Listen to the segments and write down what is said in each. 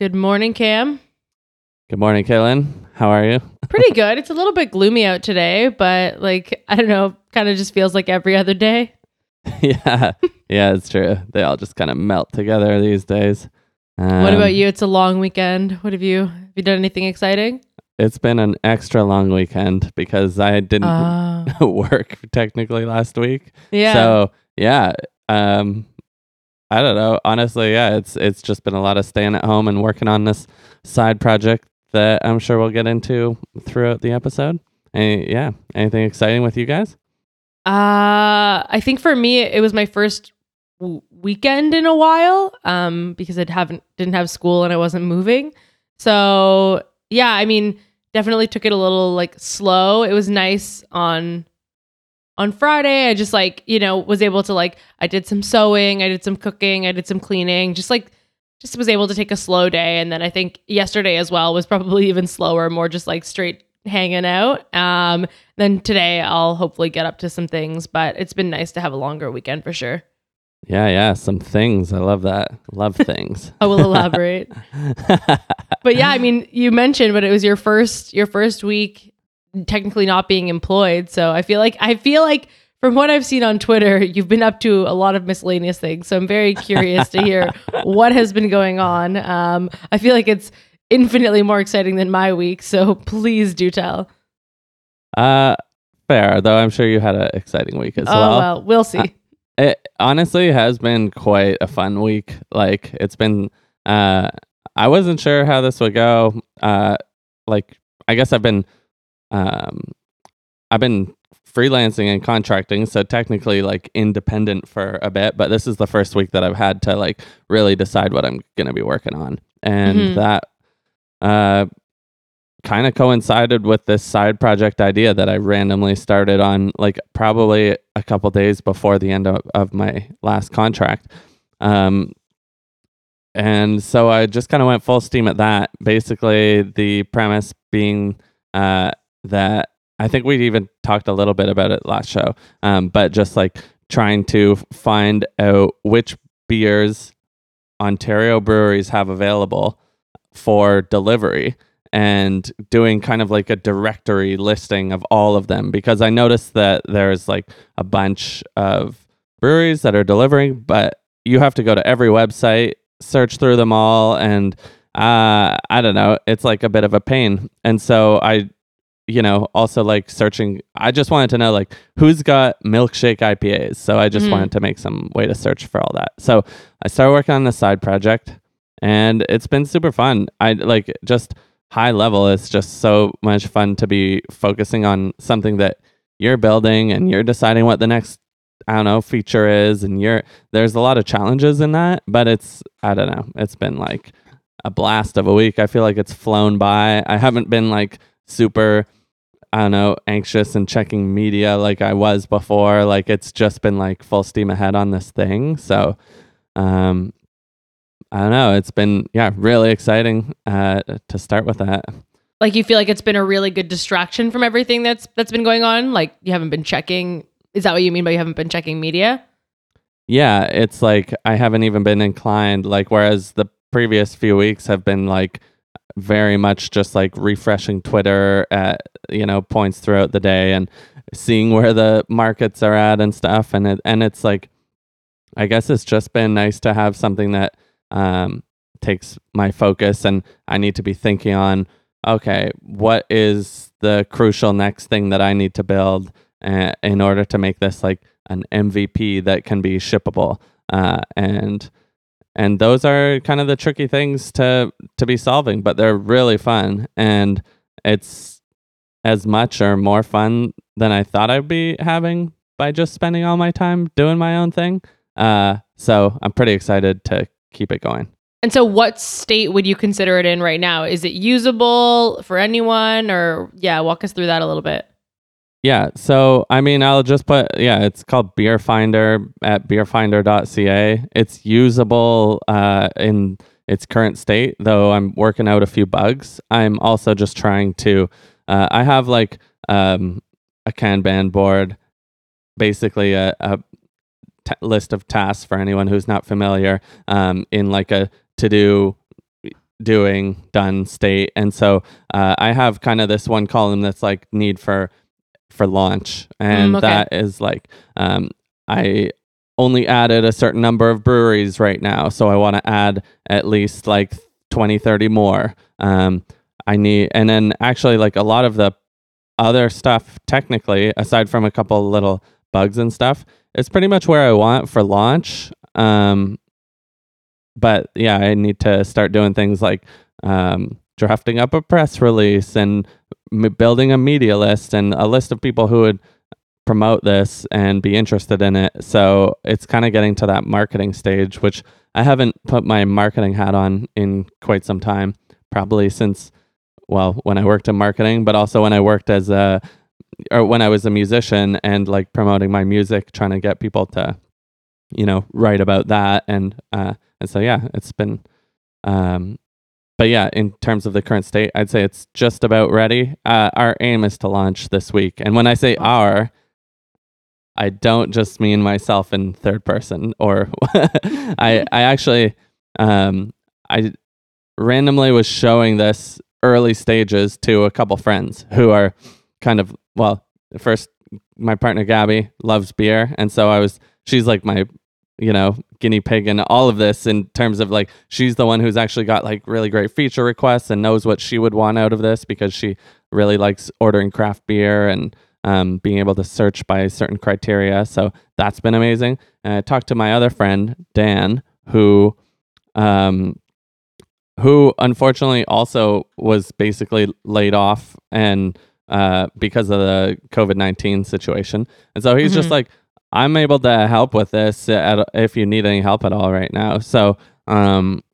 Good morning, Cam. Good morning, Kaylin. How are you? Pretty good. It's a little bit gloomy out today, but like, I don't know, kind of just feels like every other day. yeah, yeah, it's true. They all just kind of melt together these days. Um, what about you? It's a long weekend. What have you have you done anything exciting? It's been an extra long weekend because I didn't Uh, work technically last week. yeah. So yeah, um, I don't know. Honestly, yeah, it's it's just been a lot of staying at home and working on this side project that I'm sure we'll get into throughout the episode. Any, yeah, anything exciting with you guys? Uh, I think for me, it was my first w- weekend in a while um, because I haven't didn't have school and I wasn't moving. So yeah, I mean, definitely took it a little like slow. It was nice on on Friday. I just like you know was able to like I did some sewing, I did some cooking, I did some cleaning, just like just was able to take a slow day. And then I think yesterday as well was probably even slower, more just like straight hanging out. Um, then today I'll hopefully get up to some things, but it's been nice to have a longer weekend for sure. Yeah, yeah, some things. I love that. Love things. I will elaborate. but yeah, I mean, you mentioned, but it was your first your first week technically not being employed. So I feel like I feel like from what I've seen on Twitter, you've been up to a lot of miscellaneous things. So I'm very curious to hear what has been going on. Um, I feel like it's infinitely more exciting than my week. So please do tell. uh, fair though. I'm sure you had an exciting week as well. oh well. well, we'll see. It honestly has been quite a fun week. Like it's been. Uh, I wasn't sure how this would go. Uh, like I guess I've been, um, I've been freelancing and contracting, so technically like independent for a bit. But this is the first week that I've had to like really decide what I'm gonna be working on, and Mhm. that, uh, kind of coincided with this side project idea that I randomly started on like probably a couple days before the end of, of my last contract. Um, and so I just kind of went full steam at that. Basically, the premise being uh, that I think we even talked a little bit about it last show, um, but just like trying to find out which beers Ontario breweries have available for delivery and doing kind of like a directory listing of all of them because I noticed that there's like a bunch of breweries that are delivering, but you have to go to every website, search through them all, and uh, I don't know, it's like a bit of a pain. And so I, you know, also like searching, I just wanted to know like who's got milkshake IPAs. So I just Mhm. wanted to make some way to search for all that. So I started working on the side project and it's been super fun. I like just high level, it's just so much fun to be focusing on something that you're building and you're deciding what the next I don't know feature is and you're there's a lot of challenges in that, but it's I don't know. It's been like a blast of a week. I feel like it's flown by. I haven't been like super I don't know, anxious and checking media like I was before. Like it's just been like full steam ahead on this thing. So um I don't know. It's been yeah, really exciting uh to start with that. Like you feel like it's been a really good distraction from everything that's that's been going on. Like you haven't been checking. Is that what you mean by you haven't been checking media? Yeah, it's like I haven't even been inclined like whereas the previous few weeks have been like very much just like refreshing Twitter at you know points throughout the day and seeing where the markets are at and stuff. And it and it's like I guess it's just been nice to have something that um takes my focus and I need to be thinking on okay, what is the crucial next thing that I need to build uh, in order to make this like an MVP that can be shippable? Uh, and and those are kind of the tricky things to to be solving but they're really fun and it's as much or more fun than I thought I'd be having by just spending all my time doing my own thing uh, so I'm pretty excited to keep it going And so what state would you consider it in right now? Is it usable for anyone or yeah, walk us through that a little bit. Yeah. So, I mean, I'll just put, yeah, it's called Beer Finder at beerfinder.ca. It's usable uh, in its current state, though I'm working out a few bugs. I'm also just trying to, uh, I have like um, a Kanban board, basically a, a t- list of tasks for anyone who's not familiar um, in like a to do doing done state and so uh, i have kind of this one column that's like need for for launch and Mm, okay. that is like um, i only added a certain number of breweries right now so i want to add at least like 20 30 more. Um, i need and then actually like a lot of the other stuff technically aside from a couple little bugs and stuff it's pretty much where i want for launch. Um, but yeah, I need to start doing things like um, drafting up a press release and building a media list and a list of people who would promote this and be interested in it. So it's kind of getting to that marketing stage, which I haven't put my marketing hat on in quite some time, probably since, well, when I worked in marketing, but also when I worked as a, or when I was a musician and like promoting my music, trying to get people to, you know, write about that. And, uh, and so, yeah, it's been, um, but yeah, in terms of the current state, I'd say it's just about ready. Uh, our aim is to launch this week. And when I say our, I don't just mean myself in third person or I I actually um I randomly was showing this early stages to a couple friends who are kind of well first my partner Gabby loves beer and so I was she's like my you know guinea pig in all of this in terms of like she's the one who's actually got like really great feature requests and knows what she would want out of this because she really likes ordering craft beer and um, being able to search by certain criteria. So that's been amazing. And I talked to my other friend Dan, who, um, who unfortunately also was basically laid off and uh, because of the COVID nineteen situation, and so he's just Mhm. like, I'm able to help with this at, if you need any help at all right now. So, um,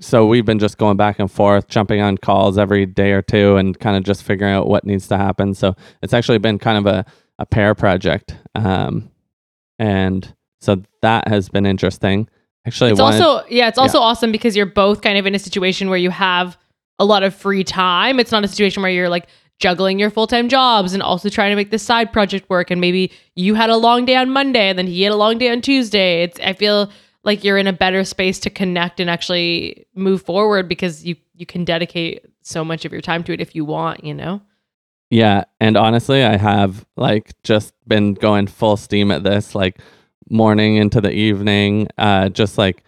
so we've been just going back and forth, jumping on calls every day or two, and kind of just figuring out what needs to happen. So it's actually been kind of a, a pair project, um, and so that has been interesting. Actually, It's one- also yeah, it's also awesome because you're both kind of in a situation where you have a lot of free time. It's not a situation where you're like juggling your full-time jobs and also trying to make this side project work and maybe you had a long day on Monday and then he had a long day on Tuesday. It's I feel like you're in a better space to connect and actually move forward because you you can dedicate so much of your time to it if you want, you know. Yeah, and honestly, I have like just been going full steam at this, like morning into the evening. Uh, just like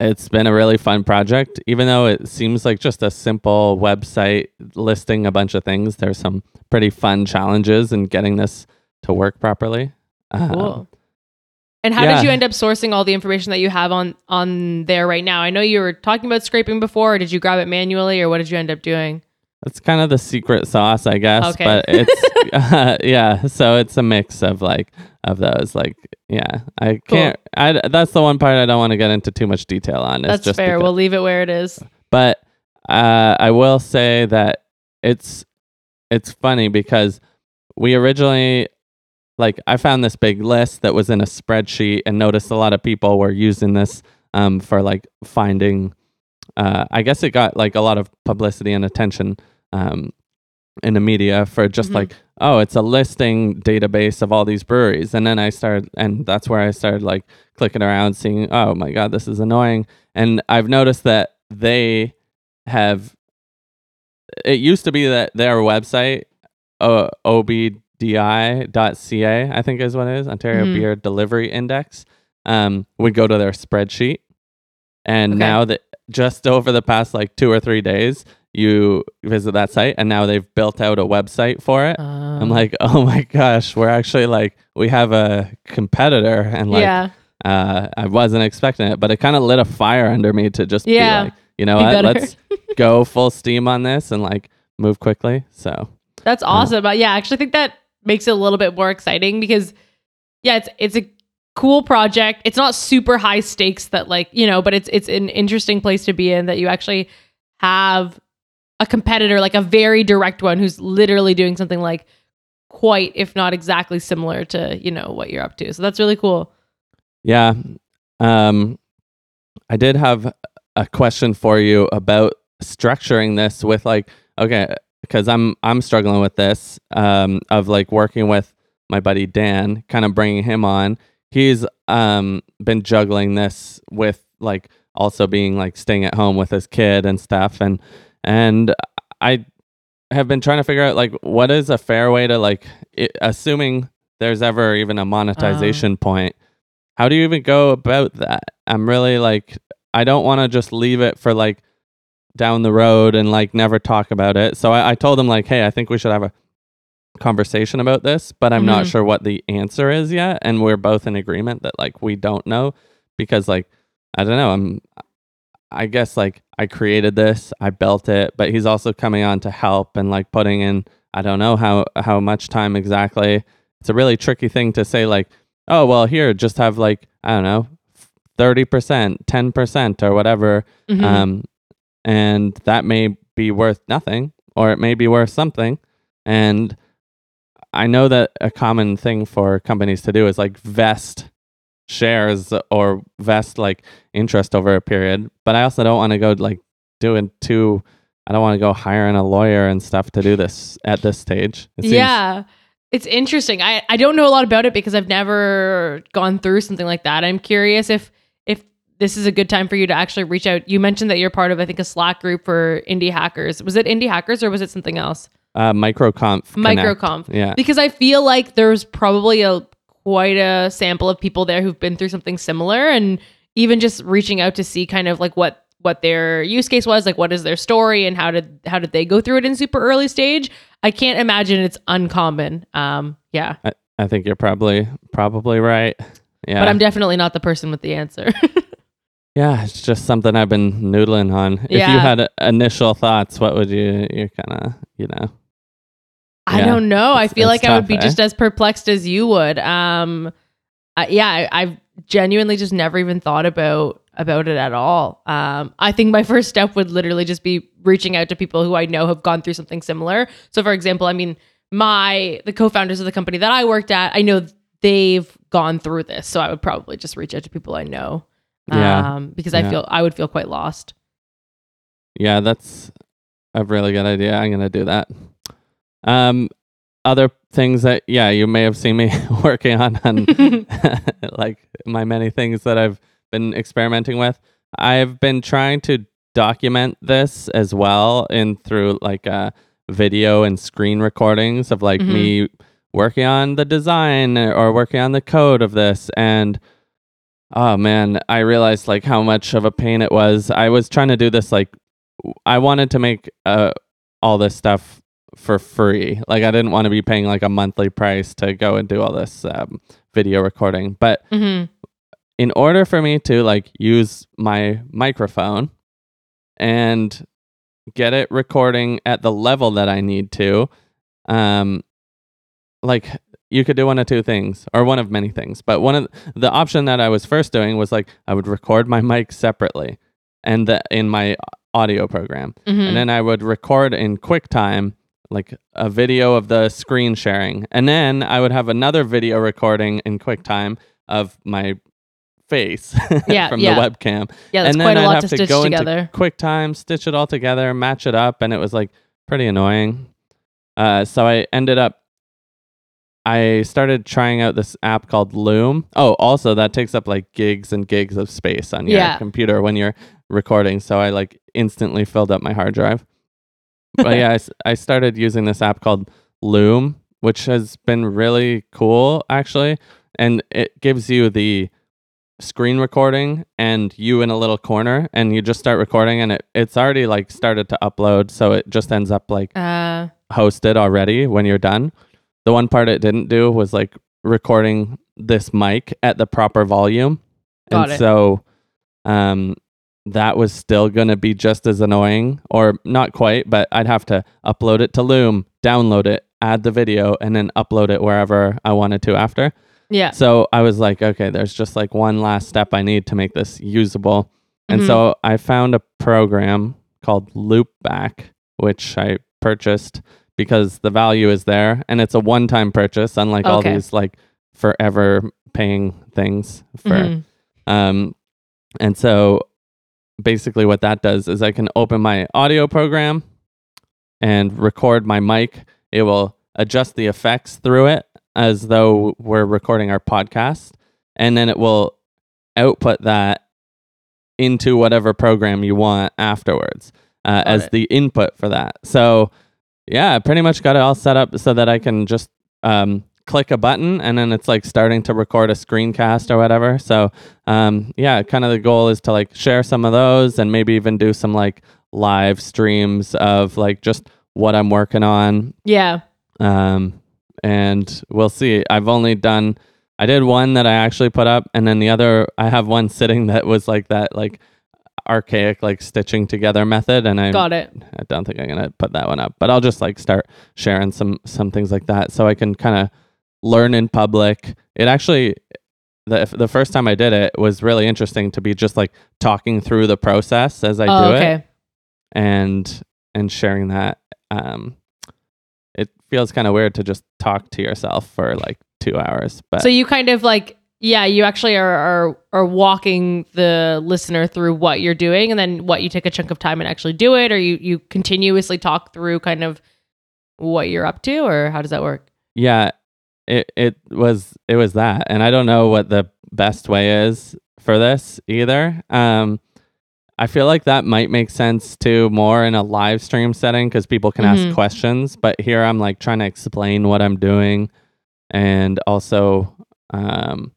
it's been a really fun project, even though it seems like just a simple website listing a bunch of things. There's some pretty fun challenges in getting this to work properly. Um, Cool. And how yeah. did you end up sourcing all the information that you have on on there right now? I know you were talking about scraping before. Or did you grab it manually, or what did you end up doing? It's kind of the secret sauce, I guess. Okay. But it's uh, yeah, so it's a mix of like of those. Like yeah, I can't. I that's the one part I don't want to get into too much detail on. That's fair. because- We'll leave it where it is. but uh, I will say that it's it's funny because we originally like I found this big list that was in a spreadsheet and noticed a lot of people were using this um, for like finding. Uh, I guess it got like a lot of publicity and attention um, in the media for just Mhm. like oh it's a listing database of all these breweries and then I started and that's where I started like clicking around seeing oh my god this is annoying and I've noticed that they have it used to be that their website uh, obdi.ca i think is what it is ontario Mhm. beer delivery index um, would go to their spreadsheet and Okay. now that just over the past like two or three days you visit that site and now they've built out a website for it i'm Um, like oh my gosh we're actually like we have a competitor and like yeah, uh, I wasn't expecting it, but it kind of lit a fire under me to just Yeah. be like, you know Be what, better. let's go full steam on this and like move quickly. So that's awesome. But yeah, I actually think that makes it a little bit more exciting because yeah, it's it's a cool project. It's not super high stakes that like you know, but it's it's an interesting place to be in that you actually have a competitor, like a very direct one, who's literally doing something like quite, if not exactly similar to you know what you're up to. So that's really cool. yeah, um, I did have a question for you about structuring this with like, okay, because I'm I'm struggling with this um, of like working with my buddy Dan, kind of bringing him on. He's um, been juggling this with like also being like staying at home with his kid and stuff. And and I have been trying to figure out like what is a fair way to like i assuming there's ever even a monetization point how do you even go about that? I'm really like i don't want to just leave it for like down the road and like never talk about it. So I, I told him like hey i think we should have a conversation about this but i'm not Mhm. sure what the answer is yet and we're both in agreement that like we don't know because like i don't know i'm i guess like i created this i built it but he's also coming on to help and like putting in i don't know how how much time exactly it's a really tricky thing to say like oh well here just have like i don't know 30% 10% or whatever Mhm. um, and that may be worth nothing or it may be worth something and i know that a common thing for companies to do is like vest shares or vest like interest over a period but i also don't want to go like doing too i don't want to go hiring a lawyer and stuff to do this at this stage It yeah. It's interesting. I, I don't know a lot about it because I've never gone through something like that. I'm curious if if this is a good time for you to actually reach out. You mentioned that you're part of I think a Slack group for indie hackers. Was it indie hackers or was it something else? Uh, microconf Connect. Microconf. yeah Because I feel like there's probably a quite a sample of people there who've been through something similar and even just reaching out to see kind of like what what their use case was, like what is their story and how did how did they go through it in super early stage? I can't imagine it's uncommon. Um yeah. i think you're probably probably right yeah But I'm definitely not the person with the answer. Yeah, it's just something I've been noodling on. If you Yeah. had initial thoughts, what would you you kind of you know? I Yeah. don't know. I It's- feel it's like I would tough, be eh? just as perplexed as you would. Um, I, yeah, I, I've genuinely just never even thought about about it at all. Um, I think my first step would literally just be reaching out to people who I know have gone through something similar. So, for example, I mean, my the co-founders of the company that I worked at, I know they've gone through this, so I would probably just reach out to people I know. Yeah. Um, because I feel I would feel quite lost. Yeah, that's a really good idea. I'm gonna do that. Um, other things that yeah, you may have seen me working on on like my many things that I've been experimenting with. I've been trying to document this as well in through like uh video and screen recordings of like Mhm. me working on the design or working on the code of this and oh man i realized like how much of a pain it was. I was trying to do this like I wanted to make uh all this stuff for free. Like i didn't want to be paying like a monthly price to go and do all this um, video recording. But hmm in order for me to like use my microphone and get it recording at the level that I need to, um, like you could do one of two things or one of many things. But one of the option that I was first doing was like I would record my mic separately and the, in my audio program, hmm and then I would record in QuickTime like a video of the screen sharing, and then I would have another video recording in QuickTime of my face Yeah, from yeah. the webcam. yeah, that's and quite then a I'd lot have to stitch go into together. QuickTime, stitch it all together, match it up, and it was like pretty annoying. Uh, so I ended up. I started trying out this app called Loom. Oh, also that takes up like gigs and gigs of space on your Yeah. computer when you're recording. So I like instantly filled up my hard drive. But yeah, I started using this app called Loom, which has been really cool actually, and it gives you the screen recording and you in a little corner and you just start recording and it, it's already like started to upload so it just ends up like Uh, hosted already when you're done the one part it didn't do was like recording this mic at the proper volume Got and it. so um that was still going to be just as annoying or not quite but i'd have to upload it to loom download it add the video and then upload it wherever i wanted to after yeah. so I was like, okay, there's just like one last step I need to make this usable. And Mhm. so I found a program called Loopback, which I purchased because the value is there and it's a one time purchase, unlike all these like forever paying things for Mhm. um, and so basically what that does is I can open my audio program and record my mic. It will adjust the effects through it as though we're recording our podcast. And then it will output that into whatever program you want afterwards uh, as it. the input for that. So yeah, I pretty much got it all set up so that I can just um, click a button and then it's like starting to record a screencast or whatever. So um, yeah, kind of the goal is to like share some of those and maybe even do some like live streams of like just what I'm working on. Yeah. Um, and we'll see. I've only done. I did one that I actually put up, and then the other I have one sitting that was like that, like archaic, like stitching together method, and I Got it. I don't think I'm gonna put that one up, but I'll just like start sharing some some things like that, so I can kind of learn in public. It actually, the the first time I did it was really interesting to be just like talking through the process as I oh, do okay. it, and and sharing that. Um, it feels kind of weird to just talk to yourself for like two hours, but So you kind of like yeah, you actually are, are are walking the listener through what you're doing and then what you take a chunk of time and actually do it or you you continuously talk through kind of what you're up to or how does that work? yeah it it was it was that and i don't know what the best way is for this either um i feel like that might make sense too more in a live stream setting because people can Mhm. ask questions but here i'm like trying to explain what i'm doing and also um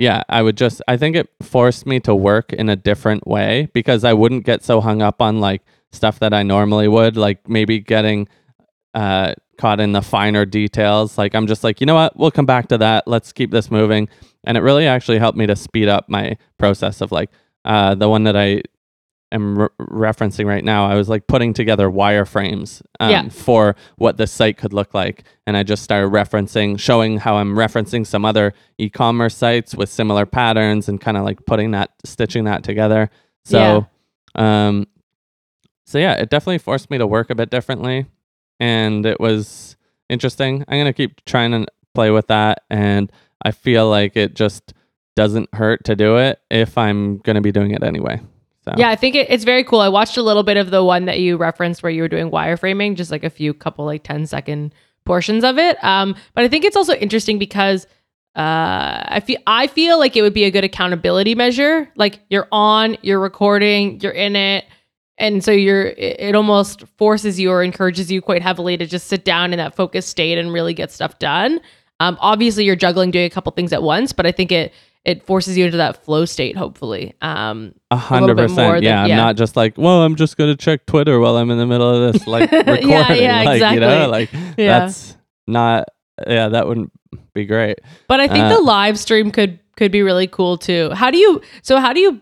yeah i would just i think it forced me to work in a different way because i wouldn't get so hung up on like stuff that i normally would like maybe getting uh caught in the finer details. Like i'm just like you know what? We'll come back to that. Let's keep this moving. And it really actually helped me to speed up my process of like uh the one that i am re- referencing right now i was like putting together wireframes um, Yeah. for what the site could look like. And i just started referencing showing how i'm referencing some other e-commerce sites with similar patterns and kind of like putting that stitching that together. So um so yeah it definitely forced me to work a bit differently. And it was interesting. I'm gonna keep trying to play with that. And i feel like it just doesn't hurt to do it if i'm gonna be doing it anyway so Yeah, I think it, it's very cool. I watched a little bit of the one that you referenced where you were doing wireframing, just like a few couple like 10 second portions of it. Um, but I think it's also interesting because uh, I feel I feel like it would be a good accountability measure. Like you're on, you're recording, you're in it, and so you're it, almost forces you or encourages you quite heavily to just sit down in that focused state and really get stuff done. Um, obviously, you're juggling doing a couple things at once, but I think it it forces you into that flow state. Hopefully, um, a hundred percent yeah i'm not just like well i'm just gonna check twitter while i'm in the middle of this like recording yeah, like you know exactly. like Yeah. that's not yeah that wouldn't be great But I think Uh, the live stream could could be really cool too. How do you so how do you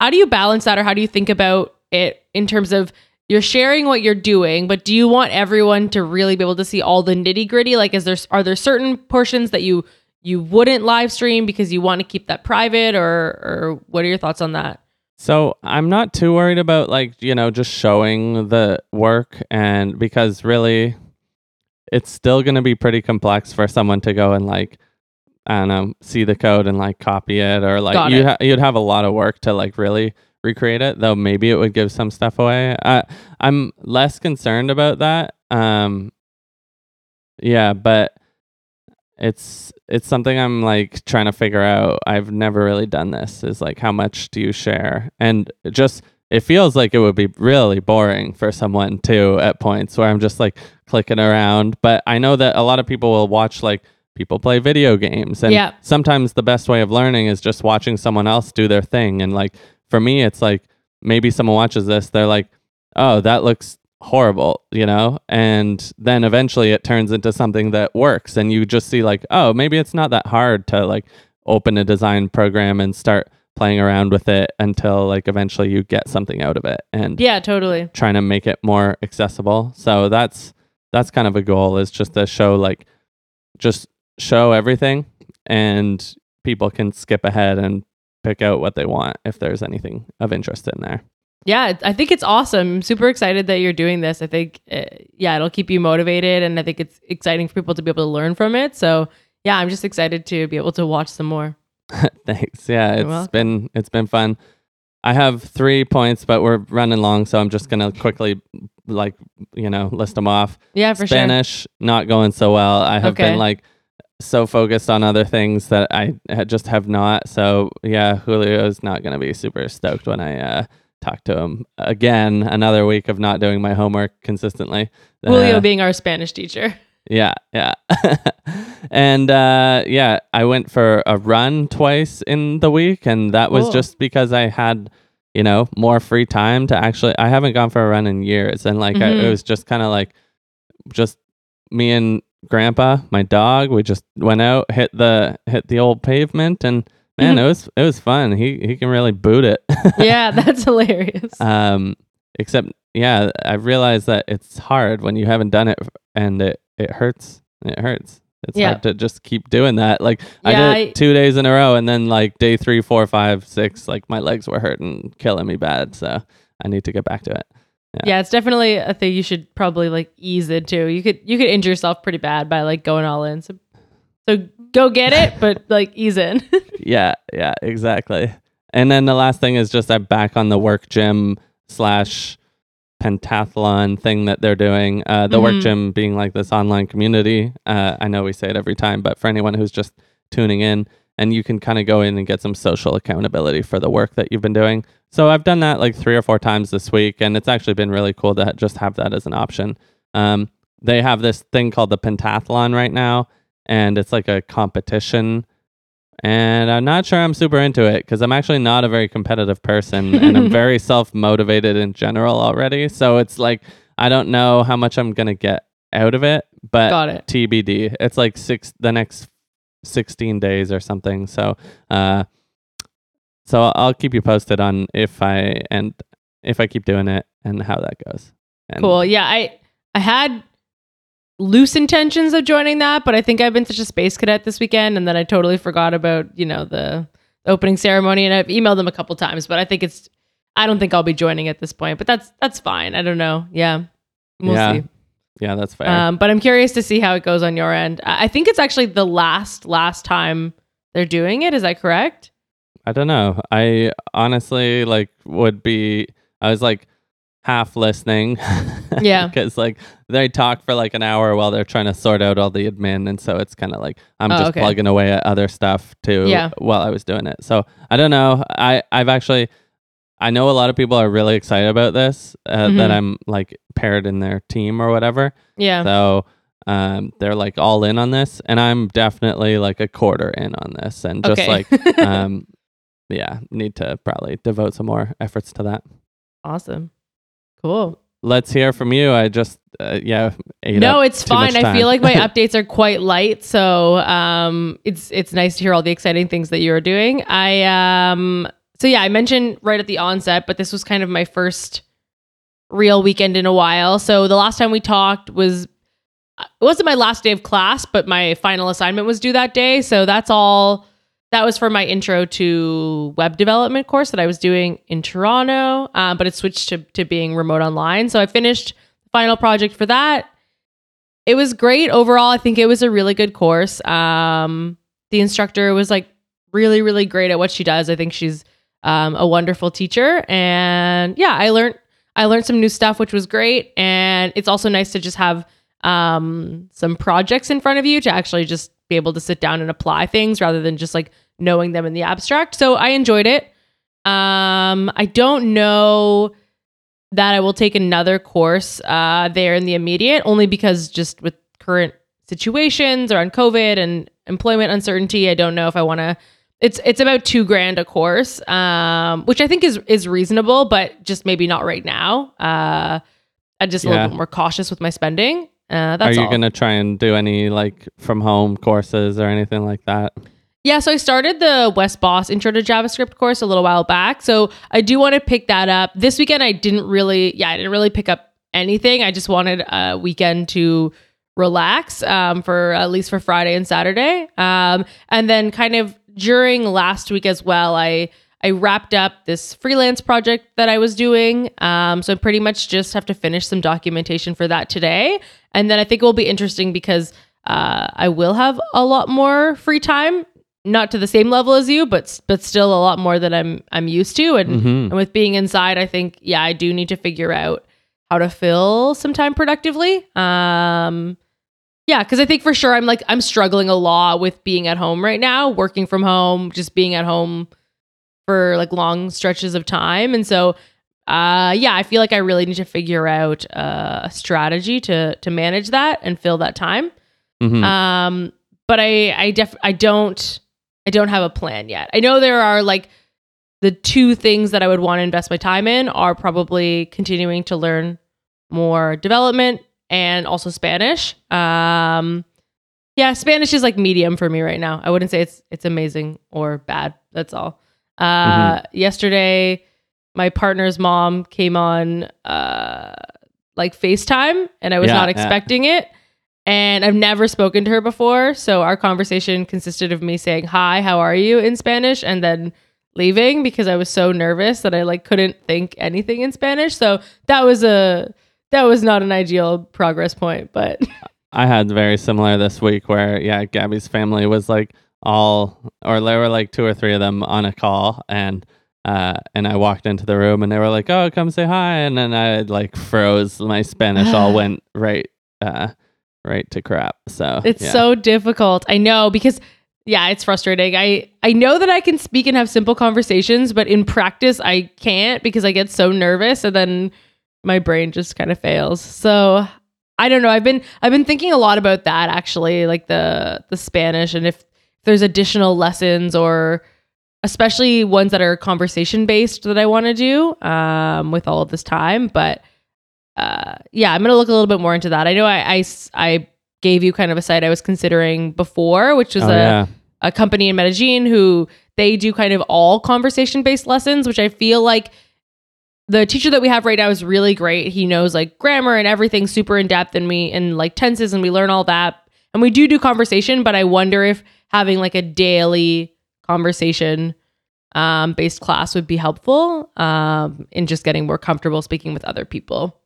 how do you balance that or how do you think about it in terms of you're sharing what you're doing, but do you want everyone to really be able to see all the nitty gritty? Like, is there are there certain portions that you you wouldn't live stream because you want to keep that private, or or what are your thoughts on that? So I'm not too worried about like, you know, just showing the work and because really it's still going to be pretty complex for someone to go and like I don't know, see the code and like copy it or like Got you ha- you'd have a lot of work to like really recreate it, though maybe it would give some stuff away. I I'm less concerned about that. Um yeah, but it's it's something I'm like trying to figure out. I've never really done this. Is like how much do you share? And just it feels like it would be really boring for someone too at points where I'm just like clicking around. But I know that a lot of people will watch like people play video games and Yeah. sometimes the best way of learning is just watching someone else do their thing and like for me it's like maybe someone watches this they're like oh that looks horrible you know and then eventually it turns into something that works and you just see like oh maybe it's not that hard to like open a design program and start playing around with it until like eventually you get something out of it and Yeah, totally. trying to make it more accessible. So that's that's kind of a goal is just to show like just show everything and people can skip ahead and pick out what they want if there's anything of interest in there. Yeah, I think it's awesome. I'm super excited that you're doing this. I think, uh, yeah, it'll keep you motivated, and I think it's exciting for people to be able to learn from it. So, yeah, I'm just excited to be able to watch some more. Thanks. Yeah, it's welcome. been it's been fun. I have 3 points but we're running long so I'm just going to quickly like, you know, list them off. Yeah, for sure. Spanish not going so well. I have Okay. been like so focused on other things that I just have not. So yeah, Julio's not going to be super stoked when I uh, talk to him again. Another week of not doing my homework consistently. Julio Uh, being our Spanish teacher. yeah, yeah. and uh, yeah, I went for a run twice in the week, and that was Cool. just because I had, you know, more free time to actually. I haven't gone for a run in years, and like I, it Mhm. was just kind of like, just me and Grandpa, my dog. We just went out, hit the hit the old pavement, and man, Mhm. it was it was fun. He he can really boot it. yeah, that's hilarious. Um, except, yeah, I realized that it's hard when you haven't done it and it, it hurts. It hurts. It's Yeah. hard to just keep doing that. Like I did it I- two days in a row, and then like day three, four, five, six, like my legs were hurting, killing me bad. So I need to get back to it. yeah, it's definitely a thing you should probably like ease into. You could you could injure yourself pretty bad by like going all in. So so go get it, but like ease in. yeah, yeah, exactly. And then the last thing is just I'm back on the work gym slash pentathlon thing that they're doing. Uh, the work Mhm. gym being like this online community. Uh, I know we say it every time, but for anyone who's just tuning in, and you can kind of go in and get some social accountability for the work that you've been doing. So I've done that like three or four times this week, and it's actually been really cool to just have that as an option. Um, they have this thing called the pentathlon right now, and it's like a competition and I'm not sure I'm super into it because I'm actually not a very competitive person and I'm very self motivated in general already. So it's like, I don't know how much I'm going to get out of it, but Got it. TBD. It's like six, the next 16 days or something. So, uh, so I'll keep you posted on if I, and if I keep doing it and how that goes. And Cool. Yeah, I I had loose intentions of joining that, but I think I've been such a space cadet this weekend, and then I totally forgot about you know the opening ceremony, and I've emailed them a couple times, but I think it's I don't think I'll be joining at this point, but that's that's fine. I don't know. Yeah, we'll Yeah, see. Yeah, that's fair. Um, but I'm curious to see how it goes on your end. I I think it's actually the last last time they're doing it. Is that correct? I don't know. I honestly like would be I was like half listening. Yeah. Cuz like they talk for like an hour while they're trying to sort out all the admin and so it's kind of like I'm Oh, just okay. plugging away at other stuff too Yeah. while I was doing it. So I don't know. I I've actually I know a lot of people are really excited about this uh, Mhm. that I'm like paired in their team or whatever. Yeah. So um, they're like all in on this, and I'm definitely like a quarter in on this, and just okay. like um, yeah, need to probably devote some more efforts to that. awesome. Cool. Let's hear from you. I just uh, yeah, no, it's fine. I feel like my updates are quite light, so um, it's it's nice to hear all the exciting things that you're doing. I um, so yeah, I mentioned right at the onset, but this was kind of my first real weekend in a while. So the last time we talked was it wasn't my last day of class, but my final assignment was due that day. So that's all. That was for my intro to web development course that I was doing in Toronto, uh, but it switched to to being remote online. So I finished the final project for that. It was great overall. I think it was a really good course. Um, the instructor was like really, really great at what she does. I think she's um, a wonderful teacher, and yeah, I learned I learned some new stuff, which was great. And it's also nice to just have um, some projects in front of you to actually just be able to sit down and apply things rather than just like knowing them in the abstract. So I enjoyed it. Um, I don't know that I will take another course uh, there in the immediate, only because just with current situations around COVID and employment uncertainty, I don't know if I want to. It's it's about two grand a course, um, which I think is is reasonable, but just maybe not right now. Uh, I'm just a little bit more cautious with my spending. Uh, that's Are you all. gonna try and do any like from home courses or anything like that? Yeah, so I started the Wes Bos Intro to JavaScript course a little while back. So I do want to pick that up. This weekend I didn't really yeah, I didn't really pick up anything. I just wanted a weekend to relax um, for at least for Friday and Saturday. Um, and then kind of during last week as well, I I wrapped up this freelance project that I was doing. Um, so I pretty much just have to finish some documentation for that today. And then I think it will be interesting because uh, I will have a lot more free time not to the same level as you, but but still a lot more that I'm I'm used to. And, Mhm. and with being inside, I think yeah, I do need to figure out how to fill some time productively. Um, Yeah, because I think for sure I'm like I'm struggling a lot with being at home right now, working from home, just being at home for like long stretches of time, and so uh, yeah, I feel like I really need to figure out uh, a strategy to to manage that and fill that time. Mhm. Um, but I I def I don't I don't have a plan yet. I know there are like the two things that I would want to invest my time in are probably continuing to learn more development and also Spanish. Um, yeah, Spanish is like medium for me right now. I wouldn't say it's it's amazing or bad. That's all. Uh, Yesterday, my partner's mom came on uh, like FaceTime, and I was Yeah, not yeah. expecting it. And I've never spoken to her before, so our conversation consisted of me saying "Hi, how are you?" in Spanish, and then leaving because I was so nervous that I like couldn't think anything in Spanish. So that was a that was not an ideal progress point, but I had very similar this week where yeah, Gabby's family was like all or there were like two or three of them on a call and uh and I walked into the room and they were like, "Oh, come say hi." And then I like froze. My Spanish all went right uh right to crap. So It's yeah. so difficult. I know because yeah, it's frustrating. I I know that I can speak and have simple conversations, but in practice I can't because I get so nervous and then my brain just kind of fails. So I don't know. I've been I've been thinking a lot about that actually, like the the Spanish and if there's additional lessons or especially ones that are conversation based that I want to do um, with all of this time. But uh, yeah, I'm gonna look a little bit more into that. I know I I gave you kind of a site I was considering before, which was Oh, a yeah. a company in Medellin who they do kind of all conversation based lessons, which I feel like the teacher that we have right now is really great. He knows like grammar and everything super in depth and we and like tenses and we learn all that. And we do do conversation, but I wonder if having like a daily conversation um, based class would be helpful um, in just getting more comfortable speaking with other people.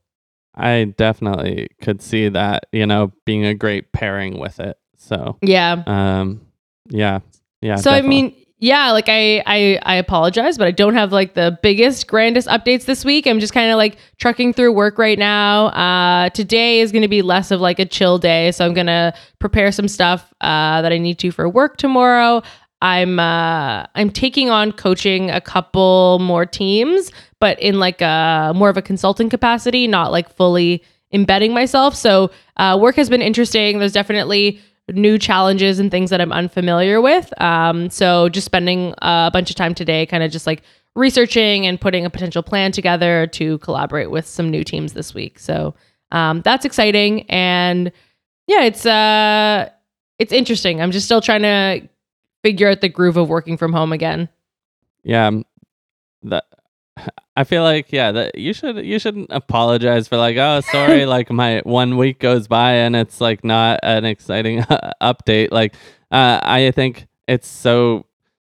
I definitely could see that, you know, being a great pairing with it. So, Yeah. um yeah. Yeah. so I mean, yeah, like I, I I apologize, but I don't have like the biggest, grandest updates this week. I'm just kind of like trucking through work right now. Uh, today is going to be less of like a chill day, so I'm gonna prepare some stuff uh, that I need to for work tomorrow. I'm uh, I'm taking on coaching a couple more teams, but in like a more of a consulting capacity, not like fully embedding myself. So uh, work has been interesting. There's definitely new challenges and things that I'm unfamiliar with. Um, so just spending a bunch of time today, kind of just like researching and putting a potential plan together to collaborate with some new teams this week. So um, that's exciting, and yeah, it's uh, it's interesting. I'm just still trying to figure out the groove of working from home again. yeah um, that i feel like yeah that you should you shouldn't apologize for like oh sorry like my one week goes by and it's like not an exciting update. Like uh i think it's so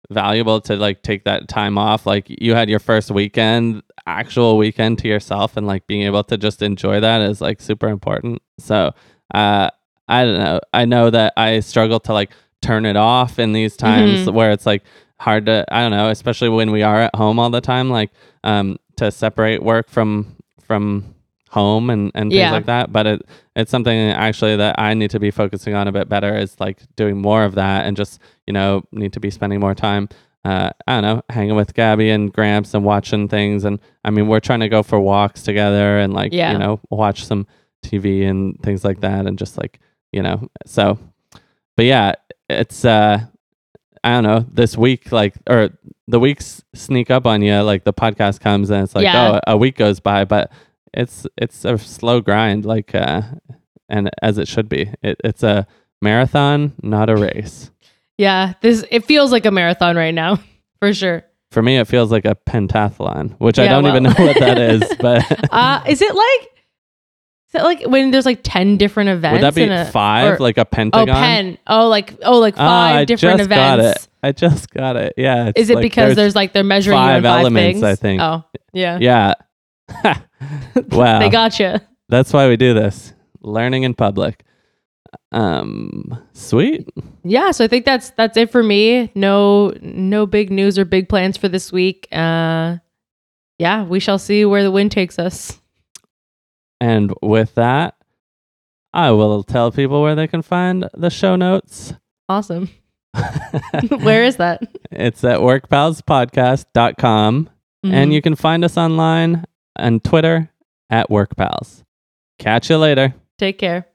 valuable to like take that time off. Like you had your first weekend actual weekend to yourself and like being able to just enjoy that is like super important. So uh i don't know. I know that i struggle to like turn it off in these times where it's like hard to i don't know especially when we are at home all the time like um to separate work from from home and and things Yeah. like that but it it's something actually that i need to be focusing on a bit better is like doing more of that and just you know need to be spending more time uh, I don't know, hanging with Gabby and Gramps and watching things. And I mean, we're trying to go for walks together and like, Yeah. you know, watch some TV and things like that. And just like, you know, so, but yeah, it's, uh, I don't know, this week, like, or the weeks sneak up on you, like the podcast comes and it's like, Yeah. oh, a week goes by, but it's, it's a slow grind, like, uh, and as it should be. It, it's a marathon, not a race. Yeah, this it feels like a marathon right now for sure. For me, it feels like a pentathlon, which I don't even know what that is. But Uh, is it like is it like when there's like ten different events? would that be a, five, or- like a pentagon? Oh, pen. Oh, like oh, like Ah, five I different just events. got it. I just got it. Yeah. Is it like because there's, like they're measuring you five five elements, things? I think. Oh, yeah. yeah. wow. they gotcha. That's why we do this. Learning in public. Um, sweet. Yeah, so I think that's that's it for me. No no big news or big plans for this week. Uh yeah, we shall see where the wind takes us. And with that, I will tell people where they can find the show notes. Awesome. Where is that? It's at workpalspodcast.com. Mm-hmm. And you can find us online on Twitter at workpals. Catch you later. take care.